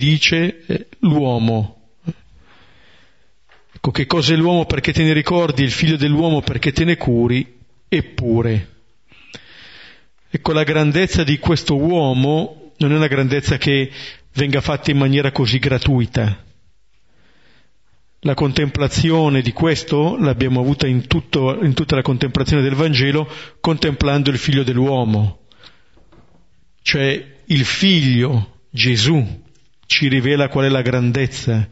dice eh, l'uomo. Ecco, che cosa è l'uomo perché te ne ricordi, il figlio dell'uomo perché te ne curi, eppure. Ecco, la grandezza di questo uomo non è una grandezza che venga fatta in maniera così gratuita. La contemplazione di questo l'abbiamo avuta in, tutto, in tutta la contemplazione del Vangelo contemplando il figlio dell'uomo, cioè il figlio Gesù ci rivela qual è la grandezza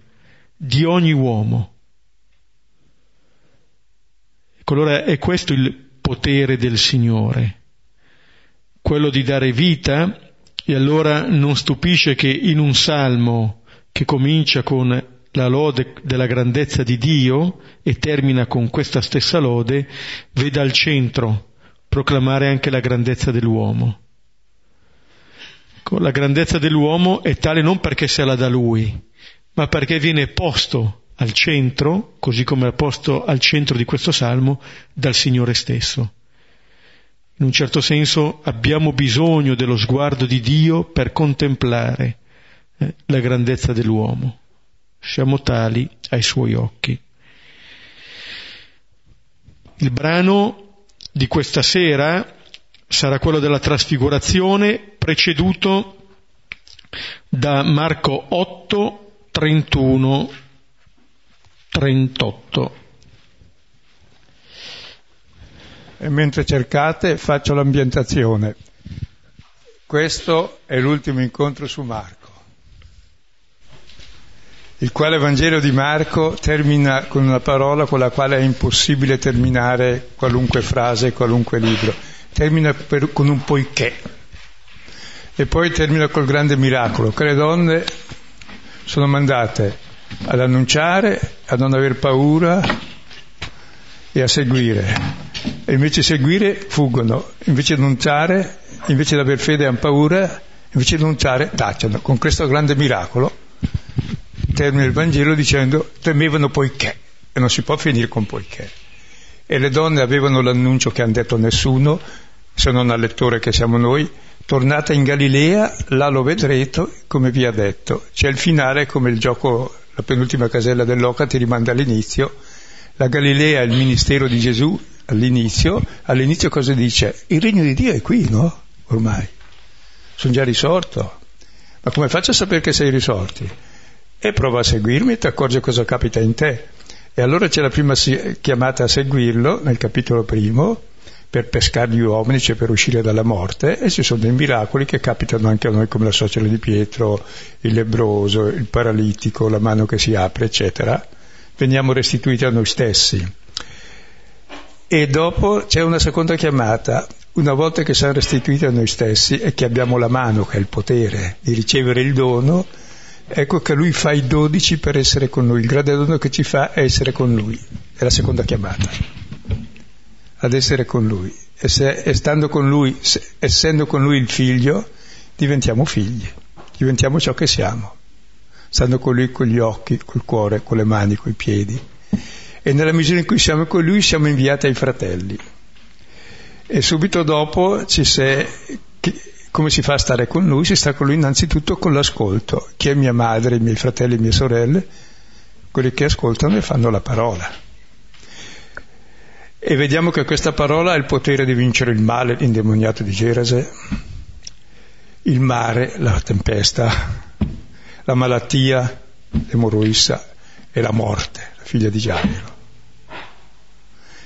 di ogni uomo. Ecco, allora è questo il potere del Signore, quello di dare vita, e allora non stupisce che in un salmo che comincia con la lode della grandezza di Dio e termina con questa stessa lode, veda al centro proclamare anche la grandezza dell'uomo. Ecco, la grandezza dell'uomo è tale non perché se la da lui, ma perché viene posto al centro, così come è posto al centro di questo salmo, dal Signore stesso. In un certo senso abbiamo bisogno dello sguardo di Dio per contemplare eh, la grandezza dell'uomo. Siamo tali ai suoi occhi. Il brano di questa sera sarà quello della trasfigurazione preceduto da Marco 8, 31, 38. E mentre cercate faccio l'ambientazione. Questo è l'ultimo incontro su Marco, il quale Vangelo di Marco termina con una parola con la quale è impossibile terminare qualunque frase, qualunque libro. Termina per, con un poiché. E poi termina col grande miracolo, che le donne sono mandate ad annunciare, a non aver paura e a seguire. E invece seguire fuggono, invece annunciare, invece di aver fede hanno paura, invece di annunciare tacciono. Con questo grande miracolo termina il Vangelo dicendo temevano poiché, e non si può finire con poiché. E le donne avevano l'annuncio che hanno detto nessuno, se non al lettore che siamo noi, tornate in Galilea, là lo vedrete come vi ha detto. C'è il finale come il gioco, la penultima casella dell'Oca ti rimanda all'inizio. La Galilea è il ministero di Gesù all'inizio. All'inizio cosa dice? Il regno di Dio è qui, no? Ormai. Sono già risorto. Ma come faccio a sapere che sei risorti? E prova a seguirmi e ti accorgi cosa capita in te. E allora c'è la prima chiamata a seguirlo nel capitolo primo, per pescare gli uomini, cioè per uscire dalla morte, e ci sono dei miracoli che capitano anche a noi come la suocera di Pietro, il lebroso, il paralitico, la mano che si apre, eccetera. Veniamo restituiti a noi stessi. E dopo c'è una seconda chiamata, una volta che siamo restituiti a noi stessi e che abbiamo la mano, che è il potere di ricevere il dono, ecco che lui fa i dodici per essere con noi, il grande dono che ci fa è essere con lui, è la seconda chiamata ad essere con Lui. E, se, e con Lui, se, essendo con Lui il figlio, diventiamo figli, diventiamo ciò che siamo, stando con Lui con gli occhi, col cuore, con le mani, con i piedi. E nella misura in cui siamo con Lui siamo inviati ai fratelli. E subito dopo ci sei, come si fa a stare con Lui? Si sta con Lui innanzitutto con l'ascolto. Chi è mia madre, i miei fratelli, le mie sorelle? Quelli che ascoltano e fanno la parola. E vediamo che questa parola ha il potere di vincere il male, l'indemoniato di Gerase, il mare, la tempesta, la malattia, l'emorroissa e la morte, la figlia di Gairo.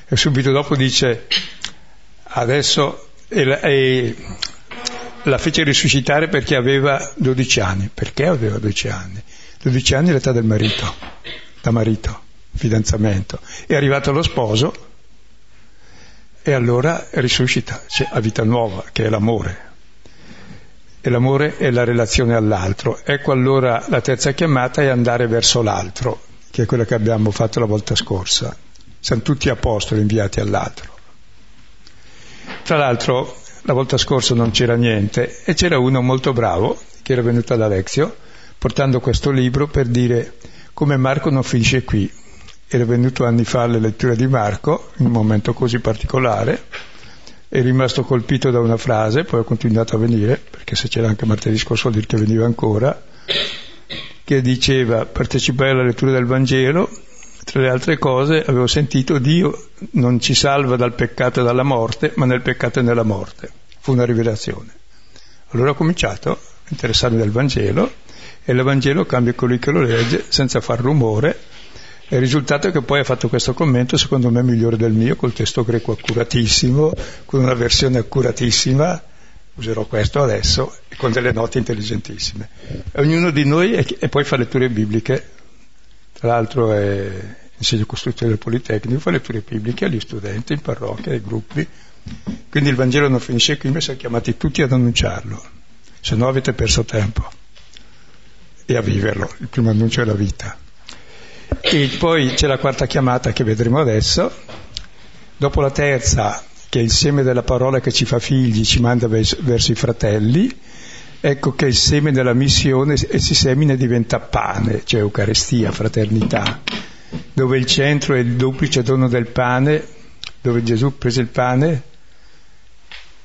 E subito dopo dice, adesso e e la fece risuscitare perché aveva 12 anni. Perché aveva 12 anni? 12 anni è l'età del marito, da marito, fidanzamento. È arrivato lo sposo, e allora risuscita, c'è la vita nuova, che è l'amore. E l'amore è la relazione all'altro. Ecco allora la terza chiamata è andare verso l'altro, che è quella che abbiamo fatto la volta scorsa. Siamo tutti apostoli inviati all'altro. Tra l'altro, la volta scorsa non c'era niente e c'era uno molto bravo che era venuto ad Alexio portando questo libro per dire come Marco non finisce qui, era venuto anni fa alle letture di Marco, in un momento così particolare, è rimasto colpito da una frase, poi ha continuato a venire, perché se c'era anche martedì scorso vuol dire che veniva ancora, che diceva partecipai alla lettura del Vangelo, tra le altre cose avevo sentito Dio non ci salva dal peccato e dalla morte, ma nel peccato e nella morte. Fu una rivelazione. Allora ho cominciato a interessarmi del Vangelo e il Vangelo cambia colui che lo legge senza far rumore il risultato è che poi ha fatto questo commento, secondo me migliore del mio, col testo greco accuratissimo, con una versione accuratissima, userò questo adesso, e con delle note intelligentissime. Ognuno di noi, e poi fa letture bibliche, tra l'altro è, insegno costruzione del Politecnico, fa letture bibliche agli studenti in parrocchia, ai gruppi, quindi il Vangelo non finisce qui, ma siamo chiamati tutti ad annunciarlo, se no avete perso tempo. E a viverlo, il primo annuncio è la vita. E poi c'è la quarta chiamata che vedremo adesso, dopo la terza, che è il seme della parola che ci fa figli, ci manda verso i fratelli, ecco che il seme della missione e si semina e diventa pane, cioè Eucaristia, fraternità, dove il centro è il duplice dono del pane, dove Gesù prese il pane,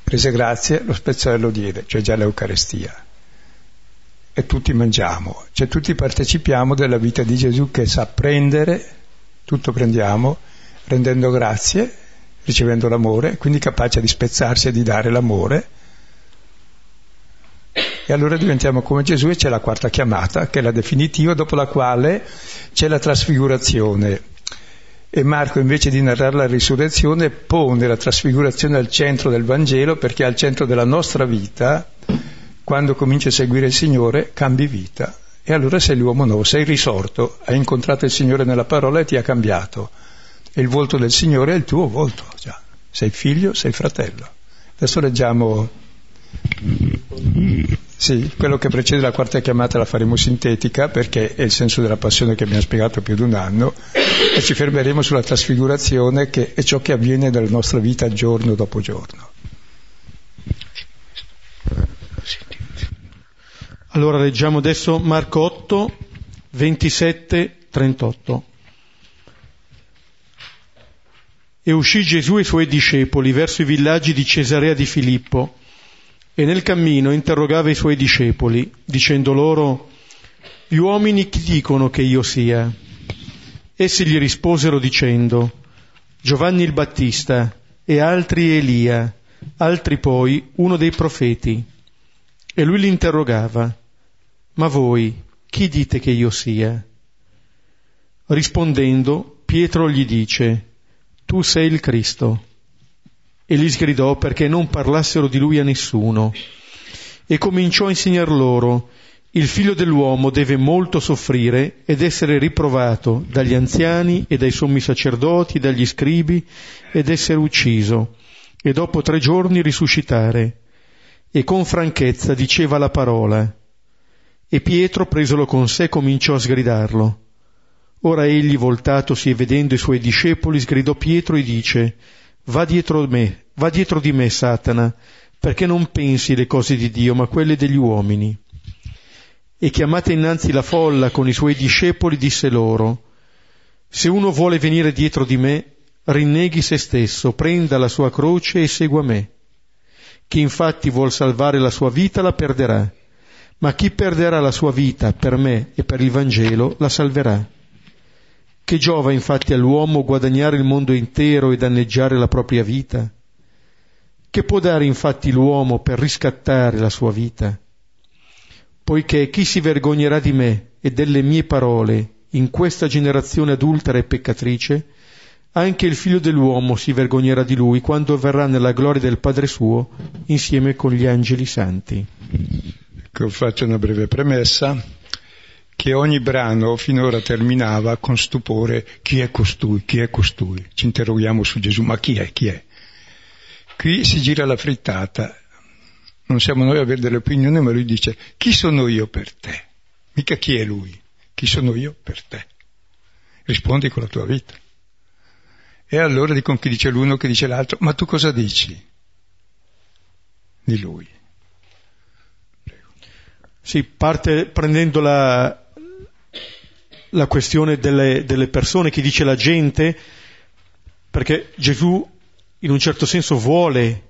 prese grazie, lo spezzò e lo diede, cioè già l'Eucaristia e tutti mangiamo, cioè tutti partecipiamo della vita di Gesù che sa prendere, tutto prendiamo, rendendo grazie, ricevendo l'amore, quindi capace di spezzarsi e di dare l'amore. E allora diventiamo come Gesù e c'è la quarta chiamata, che è la definitiva, dopo la quale c'è la trasfigurazione. E Marco, invece di narrare la risurrezione, pone la trasfigurazione al centro del Vangelo, perché è al centro della nostra vita quando cominci a seguire il Signore cambi vita e allora sei l'uomo nuovo, sei risorto, hai incontrato il Signore nella parola e ti ha cambiato. E il volto del Signore è il tuo volto, già. sei figlio, sei fratello. Adesso leggiamo sì, quello che precede la quarta chiamata la faremo sintetica perché è il senso della passione che abbiamo spiegato più di un anno e ci fermeremo sulla trasfigurazione che è ciò che avviene nella nostra vita giorno dopo giorno. Allora leggiamo adesso Marco 8, 27, 38. E uscì Gesù e i suoi discepoli verso i villaggi di Cesarea di Filippo e nel cammino interrogava i suoi discepoli, dicendo loro, gli uomini chi dicono che io sia? Essi gli risposero dicendo, Giovanni il Battista e altri Elia, altri poi uno dei profeti. E lui li interrogava, ma voi chi dite che io sia? Rispondendo, Pietro gli dice, Tu sei il Cristo. E li sgridò perché non parlassero di lui a nessuno. E cominciò a insegnar loro, il figlio dell'uomo deve molto soffrire ed essere riprovato dagli anziani e dai sommi sacerdoti, dagli scribi, ed essere ucciso, e dopo tre giorni risuscitare. E con franchezza diceva la parola, e Pietro, presolo con sé, cominciò a sgridarlo. Ora egli, voltatosi e vedendo i suoi discepoli, sgridò Pietro e dice, Va dietro me, va dietro di me, Satana, perché non pensi le cose di Dio, ma quelle degli uomini. E chiamata innanzi la folla con i suoi discepoli, disse loro, Se uno vuole venire dietro di me, rinneghi se stesso, prenda la sua croce e segua me. Chi infatti vuol salvare la sua vita la perderà ma chi perderà la sua vita per me e per il Vangelo la salverà. Che giova infatti all'uomo guadagnare il mondo intero e danneggiare la propria vita? Che può dare infatti l'uomo per riscattare la sua vita? Poiché chi si vergognerà di me e delle mie parole in questa generazione adultera e peccatrice, anche il figlio dell'uomo si vergognerà di lui quando verrà nella gloria del Padre suo insieme con gli angeli santi che faccio una breve premessa, che ogni brano finora terminava con stupore chi è costui, chi è costui. Ci interroghiamo su Gesù, ma chi è, chi è? Qui si gira la frittata, non siamo noi a avere delle opinioni, ma lui dice chi sono io per te? Mica chi è lui, chi sono io per te? Rispondi con la tua vita. E allora dicono chi dice l'uno, chi dice l'altro, ma tu cosa dici di lui? Si parte prendendo la, la questione delle, delle persone, chi dice la gente, perché Gesù in un certo senso vuole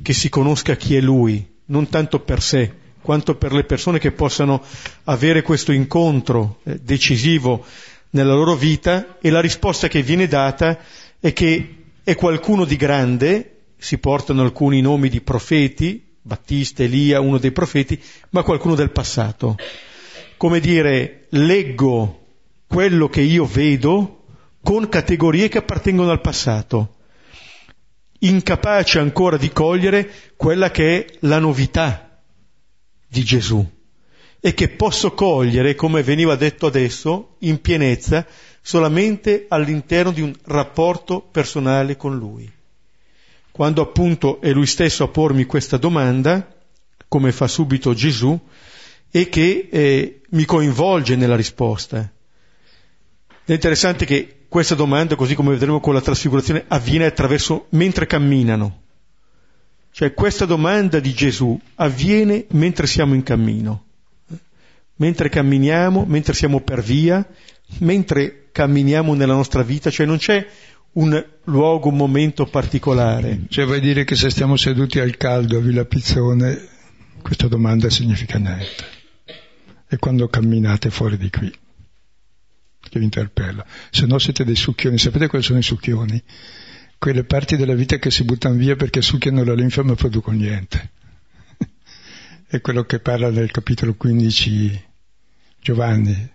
che si conosca chi è Lui, non tanto per sé, quanto per le persone che possano avere questo incontro eh, decisivo nella loro vita e la risposta che viene data è che è qualcuno di grande, si portano alcuni nomi di profeti, Battista, Elia, uno dei profeti, ma qualcuno del passato. Come dire, leggo quello che io vedo con categorie che appartengono al passato, incapace ancora di cogliere quella che è la novità di Gesù e che posso cogliere, come veniva detto adesso, in pienezza solamente all'interno di un rapporto personale con Lui. Quando appunto è Lui stesso a pormi questa domanda, come fa subito Gesù, e che eh, mi coinvolge nella risposta. È interessante che questa domanda, così come vedremo con la trasfigurazione, avviene attraverso mentre camminano. Cioè questa domanda di Gesù avviene mentre siamo in cammino, mentre camminiamo, mentre siamo per via, mentre camminiamo nella nostra vita, cioè non c'è un luogo, un momento particolare. Cioè vuoi dire che se stiamo seduti al caldo a Villa Pizzone, questa domanda significa niente. E quando camminate fuori di qui che vi interpella. Se no siete dei succhioni. Sapete quali sono i succhioni? Quelle parti della vita che si buttano via perché succhiano la linfa ma producono niente. È quello che parla nel capitolo 15 Giovanni,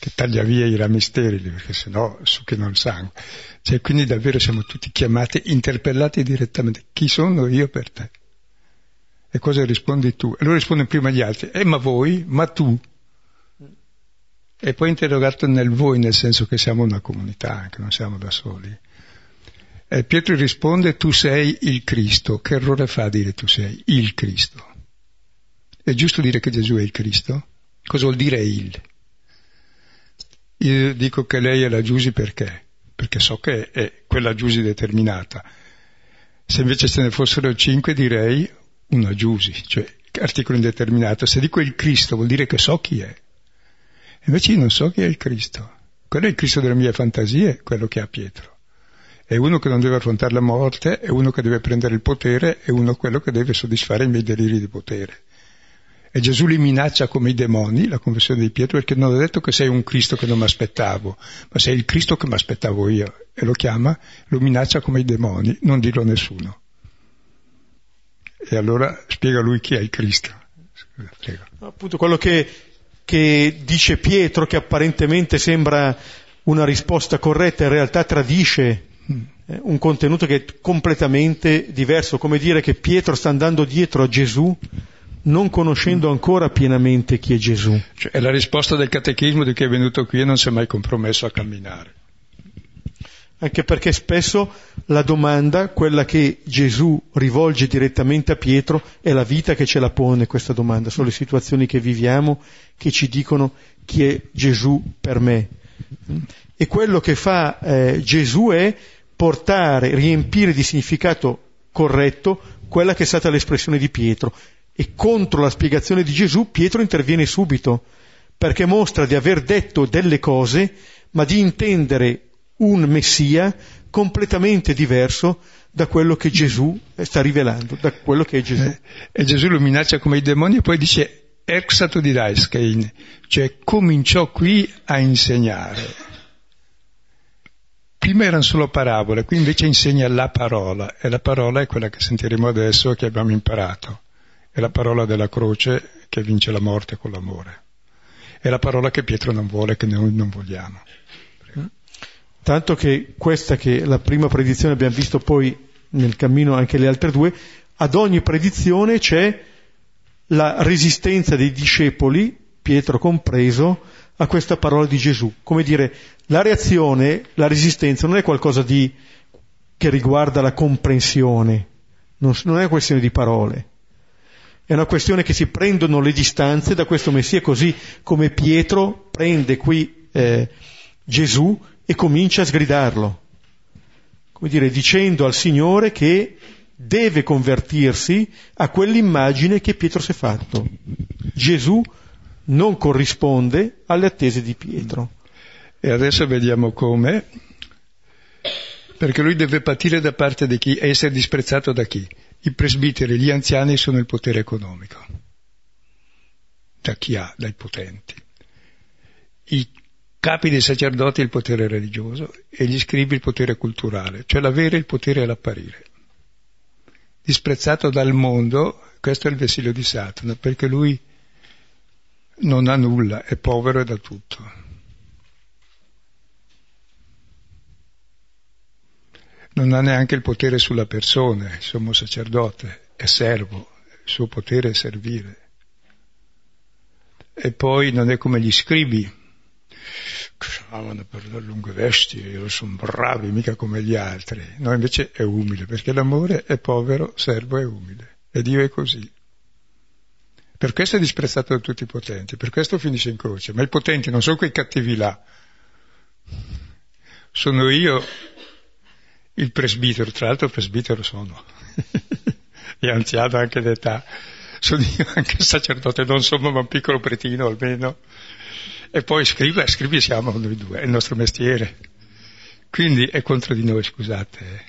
che taglia via i rami sterili perché sennò succhiano il sangue. Cioè, quindi davvero siamo tutti chiamati, interpellati direttamente. Chi sono io per te? E cosa rispondi tu? E loro rispondono prima agli altri. Eh, ma voi? Ma tu? E poi interrogato nel voi, nel senso che siamo una comunità, che non siamo da soli. E Pietro risponde, tu sei il Cristo. Che errore fa dire tu sei il Cristo? È giusto dire che Gesù è il Cristo? Cosa vuol dire il? Io dico che lei è la Giusi perché? Perché so che è quella Giusi determinata. Se invece ce ne fossero cinque direi una Giusi, cioè articolo indeterminato. Se dico il Cristo vuol dire che so chi è. Invece io non so chi è il Cristo. Quello è il Cristo delle mie fantasie, quello che ha Pietro. È uno che non deve affrontare la morte, è uno che deve prendere il potere, è uno quello che deve soddisfare i miei deliri di potere. E Gesù li minaccia come i demoni, la confessione di Pietro, perché non ha detto che sei un Cristo che non mi aspettavo, ma sei il Cristo che mi aspettavo io. E lo chiama, lo minaccia come i demoni, non dirlo a nessuno. E allora spiega lui chi è il Cristo. Prego. Appunto quello che che dice Pietro, che apparentemente sembra una risposta corretta, in realtà tradisce eh, un contenuto che è completamente diverso, come dire che Pietro sta andando dietro a Gesù non conoscendo ancora pienamente chi è Gesù. Cioè, è la risposta del catechismo di chi è venuto qui e non si è mai compromesso a camminare anche perché spesso la domanda, quella che Gesù rivolge direttamente a Pietro, è la vita che ce la pone questa domanda, sono le situazioni che viviamo che ci dicono chi è Gesù per me. E quello che fa eh, Gesù è portare, riempire di significato corretto quella che è stata l'espressione di Pietro. E contro la spiegazione di Gesù Pietro interviene subito, perché mostra di aver detto delle cose, ma di intendere un Messia completamente diverso da quello che Gesù sta rivelando, da quello che è Gesù. Eh, e Gesù lo minaccia come i demoni e poi dice exato di Daiskein, cioè cominciò qui a insegnare. Prima erano solo parabole, qui invece insegna la parola e la parola è quella che sentiremo adesso che abbiamo imparato. È la parola della croce che vince la morte con l'amore. È la parola che Pietro non vuole, che noi non vogliamo. Tanto che questa che la prima predizione abbiamo visto poi nel cammino anche le altre due, ad ogni predizione c'è la resistenza dei discepoli, Pietro compreso, a questa parola di Gesù. Come dire, la reazione, la resistenza non è qualcosa di, che riguarda la comprensione, non, non è una questione di parole, è una questione che si prendono le distanze da questo Messia, così come Pietro prende qui eh, Gesù e comincia a sgridarlo, come dire, dicendo al Signore che deve convertirsi a quell'immagine che Pietro si è fatto. Gesù non corrisponde alle attese di Pietro. E adesso vediamo come, perché lui deve patire da parte di chi, essere disprezzato da chi? I presbiteri, gli anziani sono il potere economico. da chi ha, dai potenti. I capi dei sacerdoti il potere religioso e gli scribi il potere culturale, cioè l'avere il potere all'apparire. Disprezzato dal mondo, questo è il vessillo di Satana, perché lui non ha nulla, è povero e da tutto. Non ha neanche il potere sulla persona, il sommo sacerdote, è servo, il suo potere è servire. E poi non è come gli scribi, che amano per le lunghe vesti, sono bravi, mica come gli altri. No, invece è umile, perché l'amore è povero, servo e umile. E Dio è così. Per questo è disprezzato da tutti i potenti, per questo finisce in croce. Ma i potenti non sono quei cattivi là. Sono io il presbitero, tra l'altro presbitero sono, e anziano anche d'età. Sono io anche sacerdote, non sono ma un piccolo pretino almeno. E poi scrive, scrive siamo noi due, è il nostro mestiere. Quindi è contro di noi, scusate,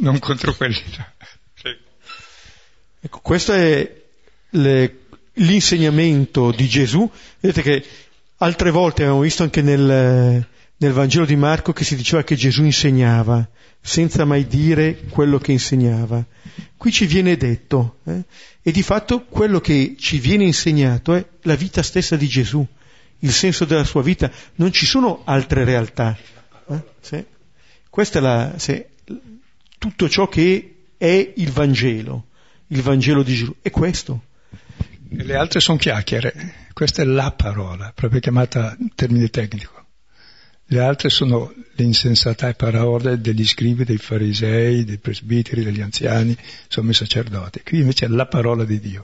non contro quelli là. Sì. Ecco, questo è le, l'insegnamento di Gesù. Vedete che altre volte abbiamo visto anche nel, nel Vangelo di Marco che si diceva che Gesù insegnava senza mai dire quello che insegnava. Qui ci viene detto eh? e di fatto quello che ci viene insegnato è la vita stessa di Gesù, il senso della sua vita, non ci sono altre realtà. Eh? Sì. Questo è la, sì, tutto ciò che è il Vangelo, il Vangelo di Gesù, è questo. Le altre sono chiacchiere, questa è la parola, proprio chiamata in termine tecnico. Le altre sono le insensate parole degli scrivi, dei farisei, dei presbiteri, degli anziani, sono i sacerdoti. Qui invece è la parola di Dio.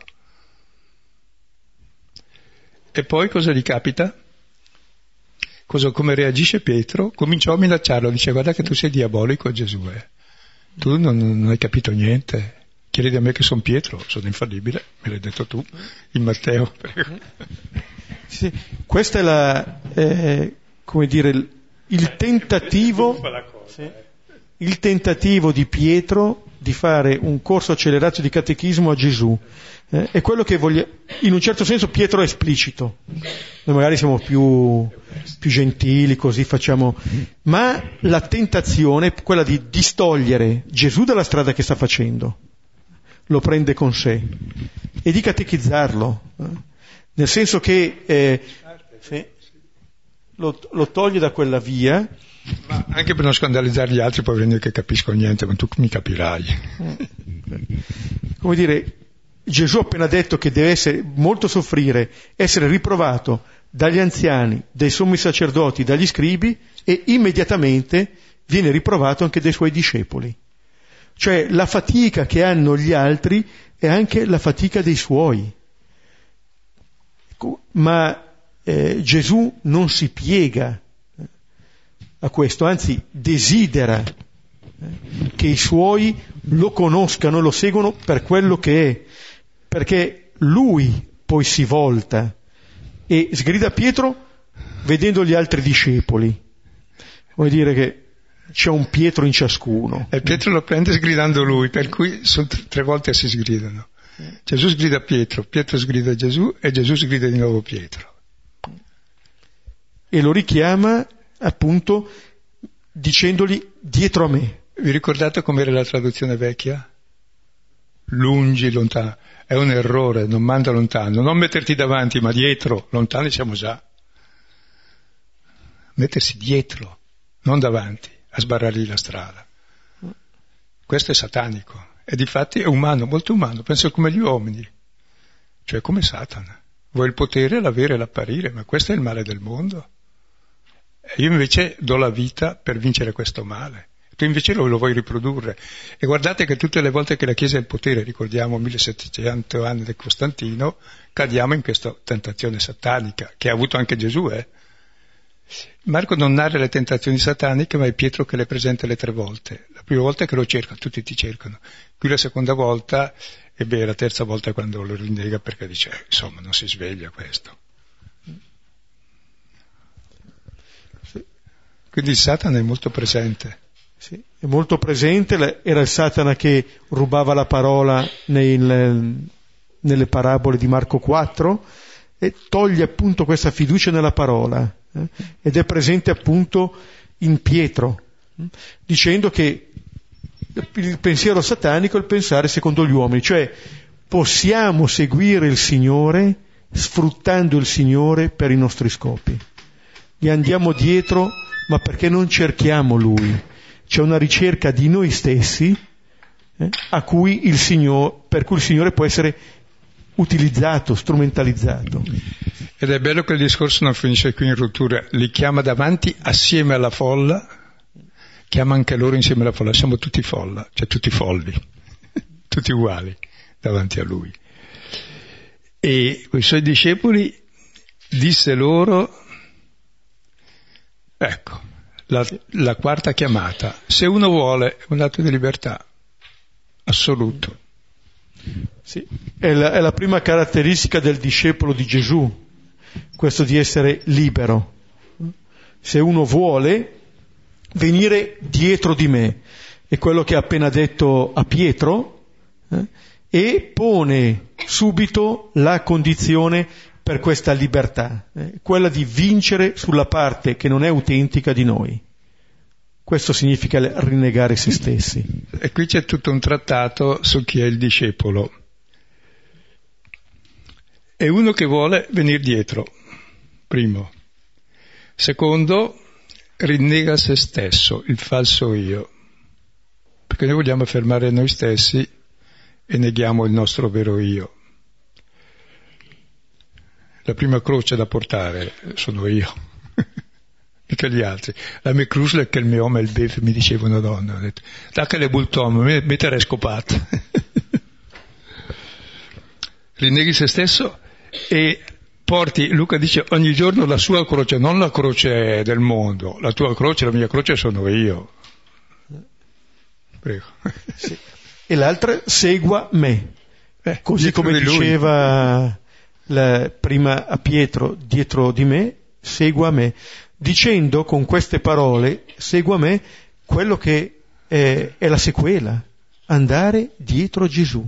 E poi cosa gli capita? Cosa, come reagisce Pietro? Cominciò a minacciarlo, dice guarda che tu sei diabolico Gesù. Eh. Tu non, non hai capito niente, chiedi a me che sono Pietro, sono infallibile, me l'hai detto tu, in Matteo. Sì, questa è la, eh, come dire, il tentativo, il tentativo di Pietro di fare un corso accelerato di catechismo a Gesù. Eh, è quello che voglio, in un certo senso Pietro è esplicito, noi magari siamo più, più gentili, così facciamo, ma la tentazione è quella di distogliere Gesù dalla strada che sta facendo, lo prende con sé, e di catechizzarlo, eh, nel senso che eh, sì, lo, lo toglie da quella via. Ma anche per non scandalizzare gli altri, poverini che capiscono niente, ma tu mi capirai. Come dire, Gesù ha appena detto che deve essere molto soffrire, essere riprovato dagli anziani, dai sommi sacerdoti, dagli scribi e immediatamente viene riprovato anche dai suoi discepoli. Cioè la fatica che hanno gli altri è anche la fatica dei suoi. Ma eh, Gesù non si piega eh, a questo, anzi desidera eh, che i suoi lo conoscano, lo seguono per quello che è, perché lui poi si volta e sgrida Pietro vedendo gli altri discepoli. Vuol dire che c'è un Pietro in ciascuno. E Pietro lo prende sgridando lui, per cui sono tre volte si sgridano. Gesù sgrida Pietro, Pietro sgrida Gesù e Gesù sgrida di nuovo Pietro e lo richiama appunto dicendogli dietro a me. Vi ricordate com'era la traduzione vecchia? Lungi, lontano. È un errore, non manda lontano. Non metterti davanti, ma dietro. Lontani siamo già. Mettersi dietro, non davanti, a sbarrargli la strada. Questo è satanico. E difatti è umano, molto umano. Penso come gli uomini. Cioè come Satana. Vuoi il potere, l'avere, l'apparire, ma questo è il male del mondo. Io invece do la vita per vincere questo male. Tu invece lo, lo vuoi riprodurre. E guardate che tutte le volte che la Chiesa è al potere, ricordiamo 1700 anni di Costantino, cadiamo in questa tentazione satanica, che ha avuto anche Gesù, eh? Marco non narra le tentazioni sataniche, ma è Pietro che le presenta le tre volte. La prima volta è che lo cerca, tutti ti cercano. Qui la seconda volta, e beh, la terza volta quando lo rinnega perché dice, eh, insomma, non si sveglia questo. Quindi il Satana è molto presente. Sì, è molto presente, era il Satana che rubava la parola nel, nelle parabole di Marco 4, e toglie appunto questa fiducia nella parola eh, ed è presente appunto in Pietro, eh, dicendo che il pensiero satanico è il pensare secondo gli uomini, cioè possiamo seguire il Signore sfruttando il Signore per i nostri scopi. Gli andiamo dietro, ma perché non cerchiamo Lui? C'è una ricerca di noi stessi eh, cui Signore, per cui il Signore può essere utilizzato, strumentalizzato. Ed è bello che il discorso non finisce qui in rottura, li chiama davanti assieme alla folla, chiama anche loro insieme alla folla, siamo tutti folla, cioè tutti folli, tutti uguali davanti a lui. E con i suoi discepoli disse loro, ecco, la, la quarta chiamata, se uno vuole è un atto di libertà assoluto. Sì, è la, è la prima caratteristica del discepolo di Gesù, questo di essere libero. Se uno vuole venire dietro di me, è quello che ha appena detto a Pietro, eh, e pone subito la condizione per questa libertà, eh, quella di vincere sulla parte che non è autentica di noi. Questo significa rinnegare se stessi. E qui c'è tutto un trattato su chi è il discepolo. È uno che vuole venire dietro, primo. Secondo, rinnega se stesso, il falso io. Perché noi vogliamo affermare noi stessi e neghiamo il nostro vero io. La prima croce da portare sono io, mica gli altri. La mia croce è che il mio uomo è il bef, mi diceva una donna. Ho detto, da che le bultomo, mi terrei scopata. Rinneghi se stesso e porti, Luca dice, ogni giorno la sua croce, non la croce del mondo, la tua croce, la mia croce sono io. Prego. Sì e l'altra segua me. Eh, così come diceva la, prima a Pietro, dietro di me, segua me, dicendo con queste parole, segua me, quello che è, è la sequela, andare dietro Gesù.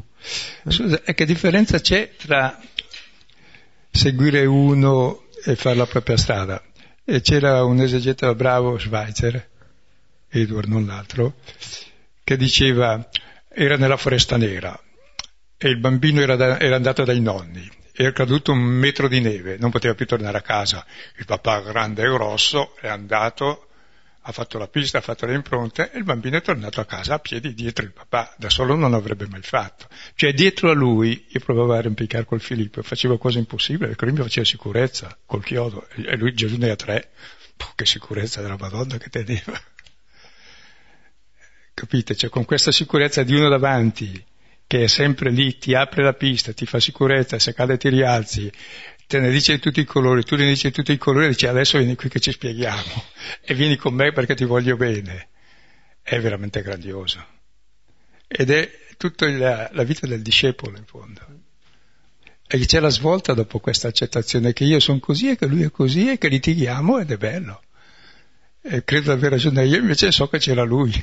Scusa, che differenza c'è tra seguire uno e fare la propria strada? E c'era un esegeta bravo, Schweitzer, Edward non l'altro, che diceva era nella foresta nera e il bambino era, da, era andato dai nonni, era caduto un metro di neve, non poteva più tornare a casa. Il papà grande e grosso è andato, ha fatto la pista, ha fatto le impronte e il bambino è tornato a casa a piedi dietro il papà, da solo non l'avrebbe mai fatto. Cioè dietro a lui io provavo a arrampicare col Filippo, facevo cose impossibili, perché lui mi faceva sicurezza col chiodo e lui Gesù ne ha tre, Puh, che sicurezza della Madonna che teneva. Capite? Cioè con questa sicurezza di uno davanti che è sempre lì, ti apre la pista, ti fa sicurezza, se cade ti rialzi, te ne dice tutti i colori, tu ne dici tutti i colori e dici adesso vieni qui che ci spieghiamo e vieni con me perché ti voglio bene. È veramente grandioso. Ed è tutta la, la vita del discepolo in fondo. E c'è la svolta dopo questa accettazione che io sono così e che lui è così e che litighiamo ed è bello. E credo di aver ragione io, invece so che c'era lui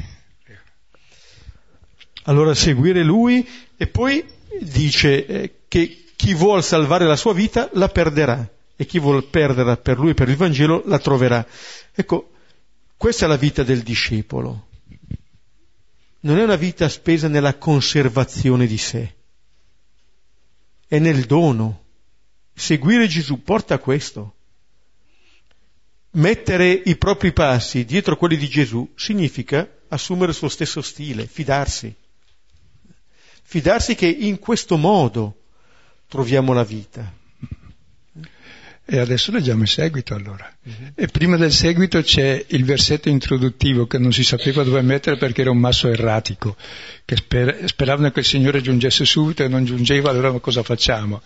allora seguire lui e poi dice eh, che chi vuol salvare la sua vita la perderà e chi vuol perderla per lui, per il Vangelo, la troverà. Ecco, questa è la vita del discepolo. Non è una vita spesa nella conservazione di sé, è nel dono. Seguire Gesù porta a questo. Mettere i propri passi dietro quelli di Gesù significa assumere il suo stesso stile, fidarsi. Fidarsi che in questo modo troviamo la vita. E adesso leggiamo il seguito allora. Uh-huh. E prima del seguito c'è il versetto introduttivo che non si sapeva dove mettere perché era un masso erratico, che sper- speravano che il Signore giungesse subito e non giungeva, allora cosa facciamo?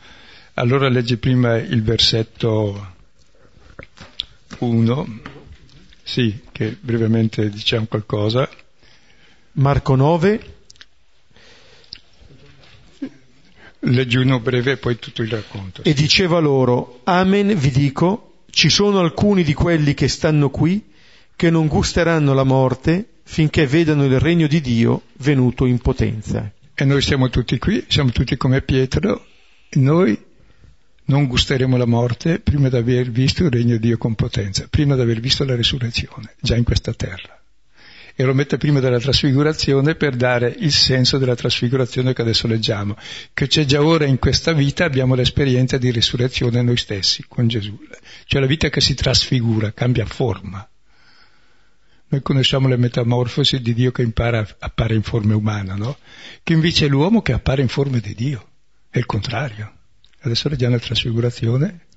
Allora leggi prima il versetto 1, sì, che brevemente diciamo qualcosa. Marco 9, Leggi uno breve e poi tutto il racconto. E diceva loro, Amen vi dico, ci sono alcuni di quelli che stanno qui che non gusteranno la morte finché vedano il regno di Dio venuto in potenza. E noi siamo tutti qui, siamo tutti come Pietro, e noi non gusteremo la morte prima di aver visto il regno di Dio con potenza, prima di aver visto la risurrezione, già in questa terra. E lo mette prima della trasfigurazione per dare il senso della trasfigurazione che adesso leggiamo, che c'è già ora in questa vita, abbiamo l'esperienza di risurrezione noi stessi con Gesù, cioè la vita che si trasfigura, cambia forma. Noi conosciamo le metamorfosi di Dio che impara, appare in forma umana, no? Che invece è l'uomo che appare in forma di Dio, è il contrario. Adesso leggiamo la trasfigurazione.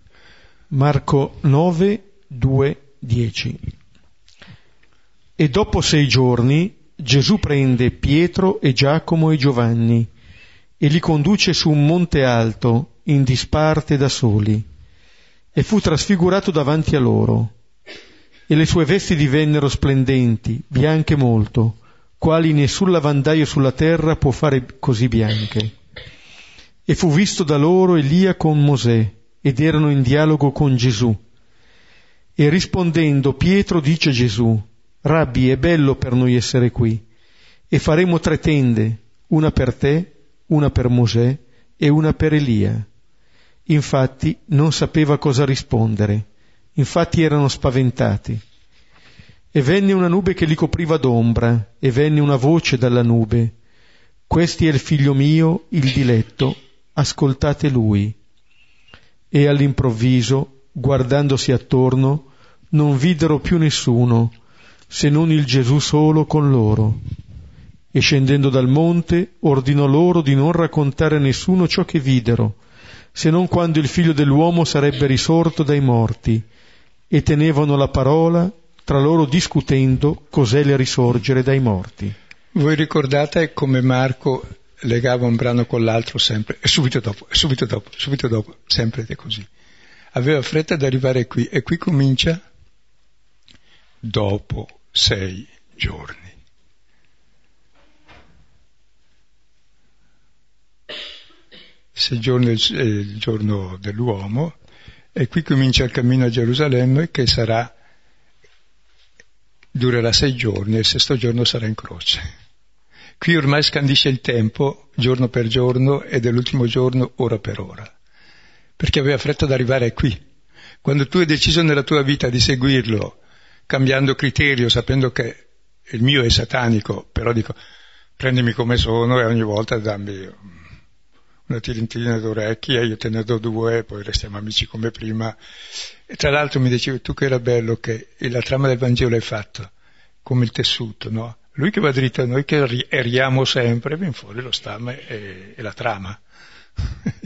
Marco 9, 2, 10. E dopo sei giorni Gesù prende Pietro e Giacomo e Giovanni e li conduce su un monte alto, in disparte da soli, e fu trasfigurato davanti a loro. E le sue vesti divennero splendenti, bianche molto, quali nessun lavandaio sulla terra può fare così bianche e fu visto da loro Elia con Mosè, ed erano in dialogo con Gesù. E rispondendo Pietro dice a Gesù, Rabbi, è bello per noi essere qui, e faremo tre tende, una per te, una per Mosè e una per Elia. Infatti non sapeva cosa rispondere, infatti erano spaventati. E venne una nube che li copriva d'ombra, e venne una voce dalla nube, Questi è il figlio mio, il diletto, ascoltate lui. E all'improvviso, guardandosi attorno, non videro più nessuno, se non il Gesù solo con loro. E scendendo dal monte, ordinò loro di non raccontare a nessuno ciò che videro, se non quando il figlio dell'uomo sarebbe risorto dai morti, e tenevano la parola, tra loro discutendo cos'è il risorgere dai morti. Voi ricordate come Marco legava un brano con l'altro sempre, e subito dopo, e subito dopo, subito dopo, sempre ed è così. Aveva fretta ad arrivare qui, e qui comincia dopo sei giorni. Sei giorni è il giorno dell'uomo, e qui comincia il cammino a Gerusalemme che sarà, durerà sei giorni, e il sesto giorno sarà in croce. Qui ormai scandisce il tempo, giorno per giorno, ed è l'ultimo giorno, ora per ora. Perché aveva fretta ad arrivare qui. Quando tu hai deciso nella tua vita di seguirlo, cambiando criterio, sapendo che il mio è satanico, però dico, prendimi come sono e ogni volta dammi una tirintina d'orecchie, io te ne do due, poi restiamo amici come prima. E tra l'altro mi dicevi tu che era bello che la trama del Vangelo è fatta come il tessuto, no? Lui che va dritto a noi che eriamo sempre, viene fuori lo stame e, e la trama.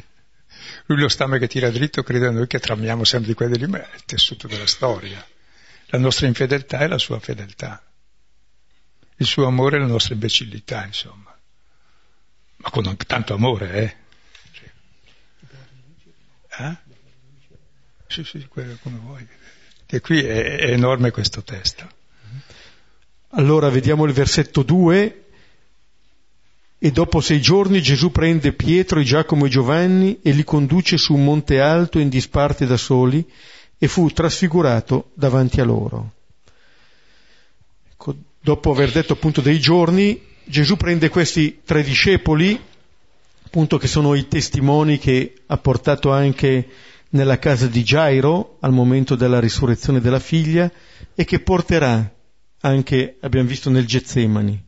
Lui lo stame che tira dritto crede a noi che tramiamo sempre di quelli lì, ma è il tessuto della storia. La nostra infedeltà è la sua fedeltà. Il suo amore è la nostra imbecillità, insomma. Ma con tanto amore, eh? eh? Sì, sì, come vuoi. E qui è, è enorme questo testo. Allora vediamo il versetto 2. E dopo sei giorni Gesù prende Pietro, Giacomo e Giovanni e li conduce su un monte alto in disparte da soli e fu trasfigurato davanti a loro. Ecco, dopo aver detto appunto dei giorni, Gesù prende questi tre discepoli, appunto che sono i testimoni che ha portato anche nella casa di Gairo al momento della risurrezione della figlia e che porterà anche abbiamo visto nel Getsemani,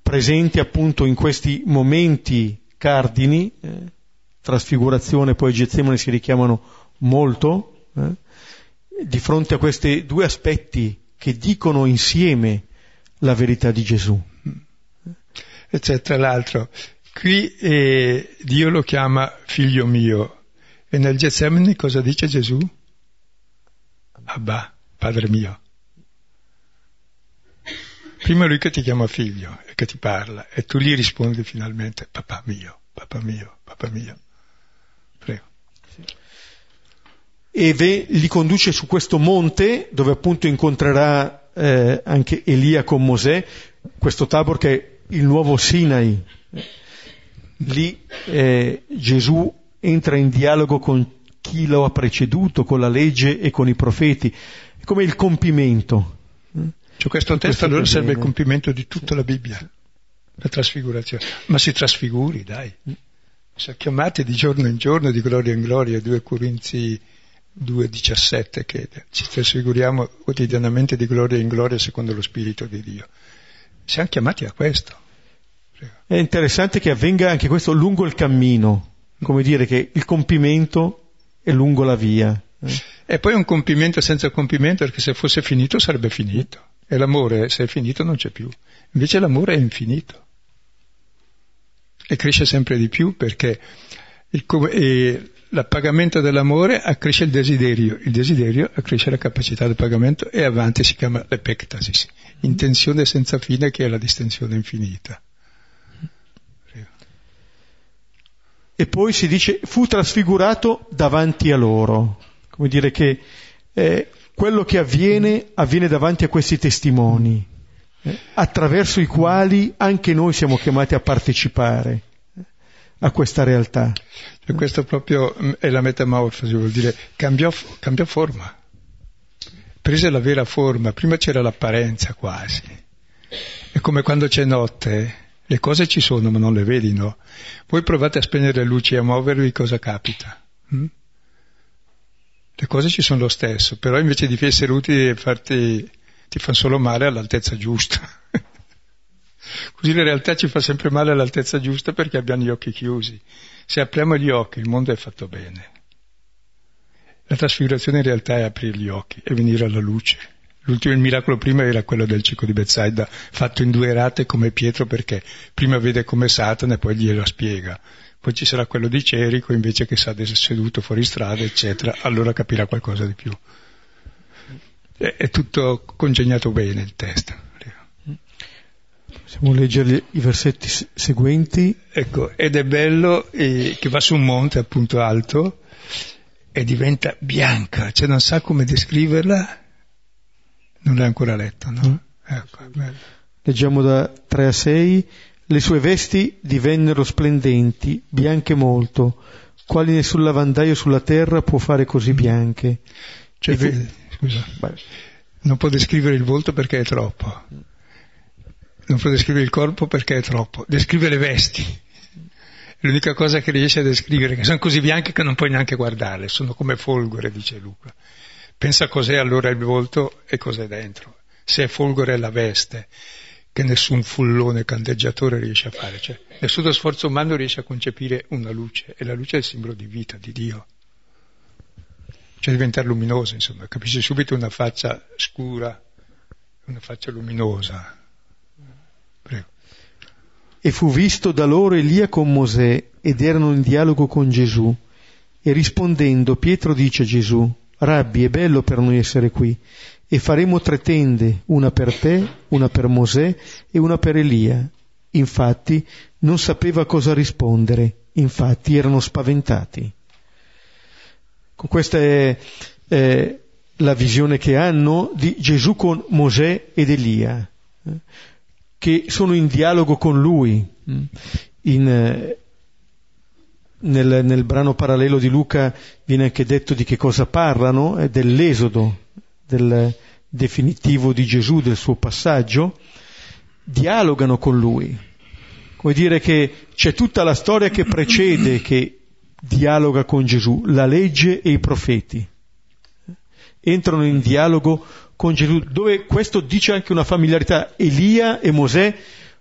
presenti appunto in questi momenti cardini, eh, trasfigurazione poi Getsemani si richiamano molto, eh, di fronte a questi due aspetti che dicono insieme la verità di Gesù. E c'è tra l'altro, qui eh, Dio lo chiama figlio mio e nel Getsemani cosa dice Gesù? Abba, padre mio. Prima lui che ti chiama figlio e che ti parla e tu gli rispondi finalmente papà mio, papà mio, papà mio. Prego. E ve, li conduce su questo monte dove appunto incontrerà eh, anche Elia con Mosè, questo Tabor che è il nuovo Sinai. Lì eh, Gesù entra in dialogo con chi lo ha preceduto, con la legge e con i profeti, è come il compimento. Cioè questo testo allora serve il compimento di tutta la Bibbia, la trasfigurazione. Ma si trasfiguri, dai. Siamo chiamati di giorno in giorno, di gloria in gloria, 2 Corinzi 2,17 che ci trasfiguriamo quotidianamente di gloria in gloria secondo lo Spirito di Dio. Siamo chiamati a questo. È interessante che avvenga anche questo lungo il cammino, come dire che il compimento è lungo la via. Eh? E poi un compimento senza compimento, perché se fosse finito sarebbe finito. E l'amore, se è finito, non c'è più. Invece l'amore è infinito. E cresce sempre di più perché il, l'appagamento dell'amore accresce il desiderio, il desiderio accresce la capacità del pagamento e avanti si chiama l'epectasis, intenzione senza fine che è la distensione infinita. E poi si dice fu trasfigurato davanti a loro, come dire che eh, quello che avviene avviene davanti a questi testimoni, eh, attraverso i quali anche noi siamo chiamati a partecipare a questa realtà. Cioè, questo proprio mm, è la metamorfosi, vuol dire cambiò, cambiò forma, prese la vera forma, prima c'era l'apparenza quasi. È come quando c'è notte, le cose ci sono ma non le vedi, no? Voi provate a spegnere le luci e a muovervi, cosa capita? Hm? Le cose ci sono lo stesso, però invece di essere utili farti, ti fanno solo male all'altezza giusta. Così la realtà ci fa sempre male all'altezza giusta perché abbiamo gli occhi chiusi. Se apriamo gli occhi il mondo è fatto bene. La trasfigurazione in realtà è aprire gli occhi e venire alla luce. L'ultimo miracolo prima era quello del cieco di Bethsaida, fatto in due rate come Pietro perché prima vede come Satana e poi glielo spiega. Poi ci sarà quello di Cerico invece che sa seduto fuori strada, eccetera, allora capirà qualcosa di più. È tutto congegnato bene il testo. Possiamo leggere i versetti seguenti. Ecco, ed è bello eh, che va su un monte appunto alto e diventa bianca, cioè non sa come descriverla, non l'hai ancora letto, no? Mm. Ecco, Leggiamo da 3 a 6. Le sue vesti divennero splendenti, bianche molto, quali nessun lavandaio sulla terra può fare così bianche. Cioè, fu... scusa, non può descrivere il volto perché è troppo non può descrivere il corpo perché è troppo, descrive le vesti. L'unica cosa che riesce a descrivere, che sono così bianche che non puoi neanche guardarle, sono come folgore, dice Luca. Pensa cos'è allora il volto e cos'è dentro. Se è folgore è la veste, che nessun fullone candeggiatore riesce a fare. Cioè, nessuno sforzo umano riesce a concepire una luce, e la luce è il simbolo di vita, di Dio. Cioè diventare luminosa, insomma, capisci subito una faccia scura, una faccia luminosa. E fu visto da loro Elia con Mosè ed erano in dialogo con Gesù. E rispondendo Pietro dice a Gesù, Rabbi, è bello per noi essere qui, e faremo tre tende, una per te, una per Mosè e una per Elia. Infatti non sapeva cosa rispondere, infatti erano spaventati. Questa è eh, la visione che hanno di Gesù con Mosè ed Elia che sono in dialogo con lui. Mm. In, eh, nel, nel, brano parallelo di Luca viene anche detto di che cosa parlano, è dell'esodo, del definitivo di Gesù, del suo passaggio, dialogano con lui. Come dire che c'è tutta la storia che precede, che dialoga con Gesù, la legge e i profeti. Entrano in dialogo con Gesù, dove questo dice anche una familiarità. Elia e Mosè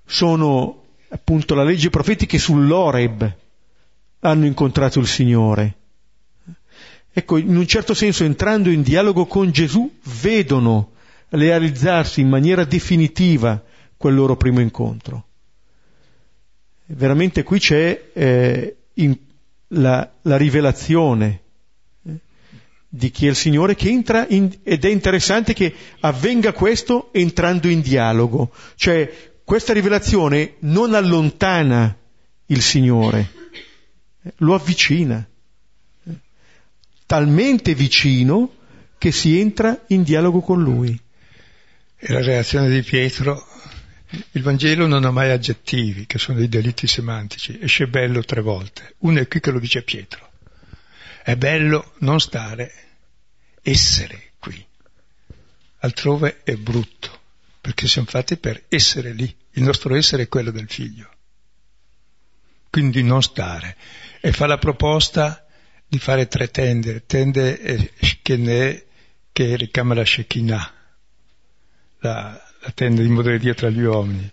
sono appunto la legge profetica sull'Oreb hanno incontrato il Signore. Ecco, in un certo senso, entrando in dialogo con Gesù, vedono realizzarsi in maniera definitiva quel loro primo incontro. Veramente qui c'è eh, la, la rivelazione di chi è il Signore che entra in, ed è interessante che avvenga questo entrando in dialogo, cioè questa rivelazione non allontana il Signore, lo avvicina, talmente vicino che si entra in dialogo con Lui. E la reazione di Pietro, il Vangelo non ha mai aggettivi, che sono dei delitti semantici, esce bello tre volte, uno è qui che lo dice Pietro è bello non stare, essere qui. Altrove è brutto, perché siamo fatti per essere lì. Il nostro essere è quello del figlio. quindi non stare. E fa la proposta di fare tre tende, tende e Shkene che richiama la Shekinah, la, la tenda di Dio tra gli uomini.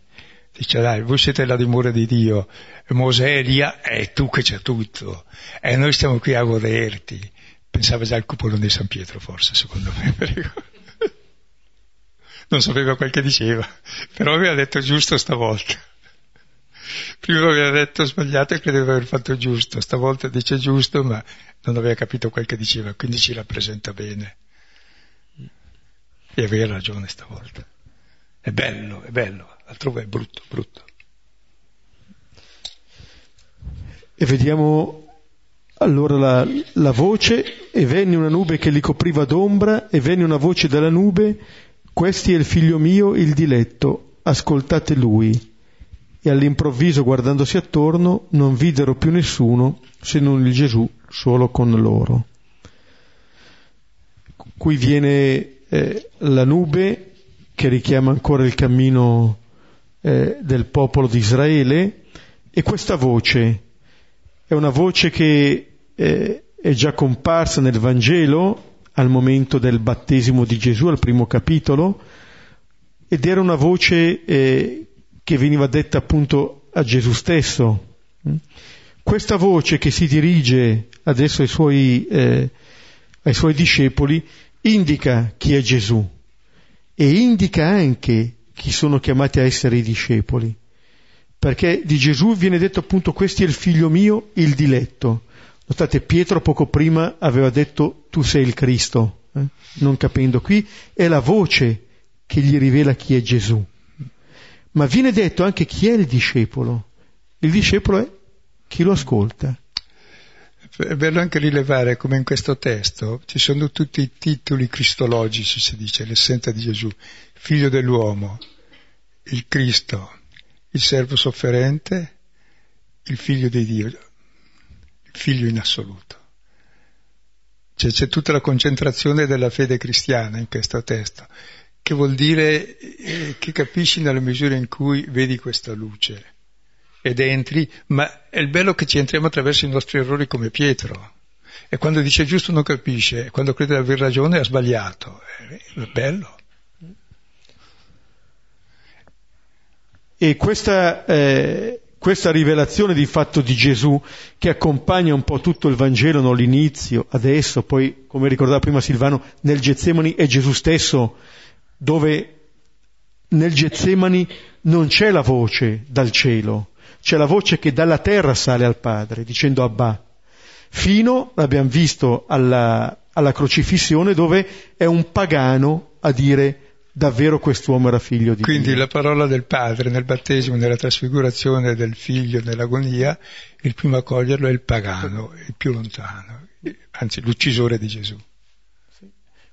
Dice dai, voi siete la dimora di Dio, Mosè Elia, è tu che c'è tutto, e noi stiamo qui a goderti. Pensava già al cupolone di San Pietro forse, secondo me. non sapeva quel che diceva, però aveva detto giusto stavolta. Prima aveva detto sbagliato e credeva aver fatto giusto, stavolta dice giusto, ma non aveva capito quel che diceva, quindi ci rappresenta bene. E aveva ragione stavolta. È bello, è bello, altrove è brutto, brutto. E vediamo allora la, la, voce, e venne una nube che li copriva d'ombra, e venne una voce dalla nube, questi è il figlio mio, il diletto, ascoltate lui. E all'improvviso, guardandosi attorno, non videro più nessuno se non il Gesù solo con loro. Qui viene eh, la nube che richiama ancora il cammino eh, del popolo di Israele e questa voce è una voce che eh, è già comparsa nel Vangelo al momento del battesimo di Gesù, al primo capitolo, ed era una voce eh, che veniva detta appunto a Gesù stesso. Questa voce che si dirige adesso ai suoi, eh, ai suoi discepoli indica chi è Gesù e indica anche chi sono chiamati a essere i discepoli perché di Gesù viene detto appunto questo è il figlio mio, il diletto. Notate, Pietro poco prima aveva detto tu sei il Cristo, eh? non capendo qui, è la voce che gli rivela chi è Gesù. Ma viene detto anche chi è il discepolo. Il discepolo è chi lo ascolta. È bello anche rilevare come in questo testo ci sono tutti i titoli cristologici, si dice, l'essenza di Gesù, figlio dell'uomo, il Cristo, il servo sofferente, il figlio di Dio, il figlio in assoluto. Cioè c'è tutta la concentrazione della fede cristiana in questo testo, che vuol dire eh, che capisci nella misura in cui vedi questa luce ed entri, ma è il bello che ci entriamo attraverso i nostri errori come Pietro. E quando dice giusto non capisce, quando crede di aver ragione ha sbagliato. È bello. E questa, eh, questa rivelazione di fatto di Gesù che accompagna un po' tutto il Vangelo, non l'inizio, adesso, poi come ricordava prima Silvano, nel Getsemani è Gesù stesso, dove nel Getsemani non c'è la voce dal cielo, c'è la voce che dalla terra sale al Padre, dicendo Abba. Fino, l'abbiamo visto, alla, alla crocifissione dove è un pagano a dire davvero quest'uomo era figlio di Quindi Dio. Quindi la parola del padre nel battesimo, nella trasfigurazione del figlio nell'agonia, il primo a coglierlo è il pagano, il più lontano, anzi l'uccisore di Gesù.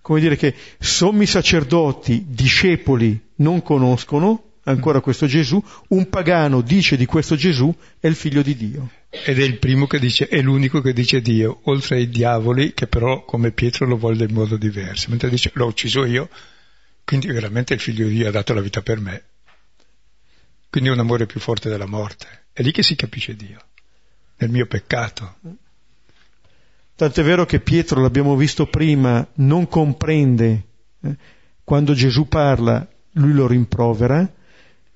Come dire che sommi sacerdoti, discepoli non conoscono ancora questo Gesù, un pagano dice di questo Gesù è il figlio di Dio. Ed è il primo che dice, è l'unico che dice Dio, oltre ai diavoli che però come Pietro lo vuole in modo diverso, mentre dice l'ho ucciso io, quindi veramente il figlio di Dio ha dato la vita per me. Quindi è un amore più forte della morte. È lì che si capisce Dio, nel mio peccato. Tant'è vero che Pietro, l'abbiamo visto prima, non comprende. Eh? Quando Gesù parla, lui lo rimprovera,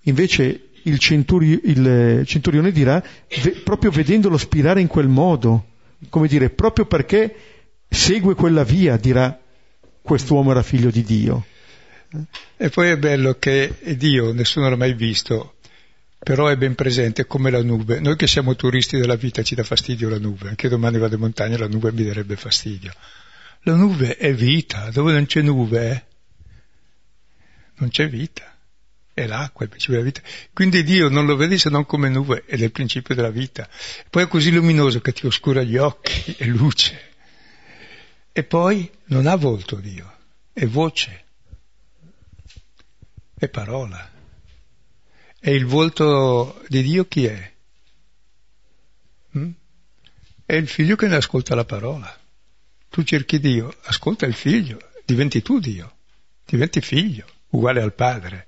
invece il, centuri- il centurione dirà, ve- proprio vedendolo spirare in quel modo, come dire, proprio perché segue quella via, dirà, quest'uomo era figlio di Dio. E poi è bello che Dio, nessuno l'ha mai visto, però è ben presente come la nube. Noi che siamo turisti della vita ci dà fastidio la nube, anche domani vado in montagna la nube mi darebbe fastidio. La nube è vita, dove non c'è nube non c'è vita, è l'acqua, il principio della vita. Quindi Dio non lo vedi se non come nube ed è il principio della vita. Poi è così luminoso che ti oscura gli occhi, è luce. E poi non ha volto Dio, è voce è parola. E il volto di Dio chi è? Mm? È il figlio che ne ascolta la parola. Tu cerchi Dio, ascolta il figlio, diventi tu Dio, diventi figlio, uguale al padre,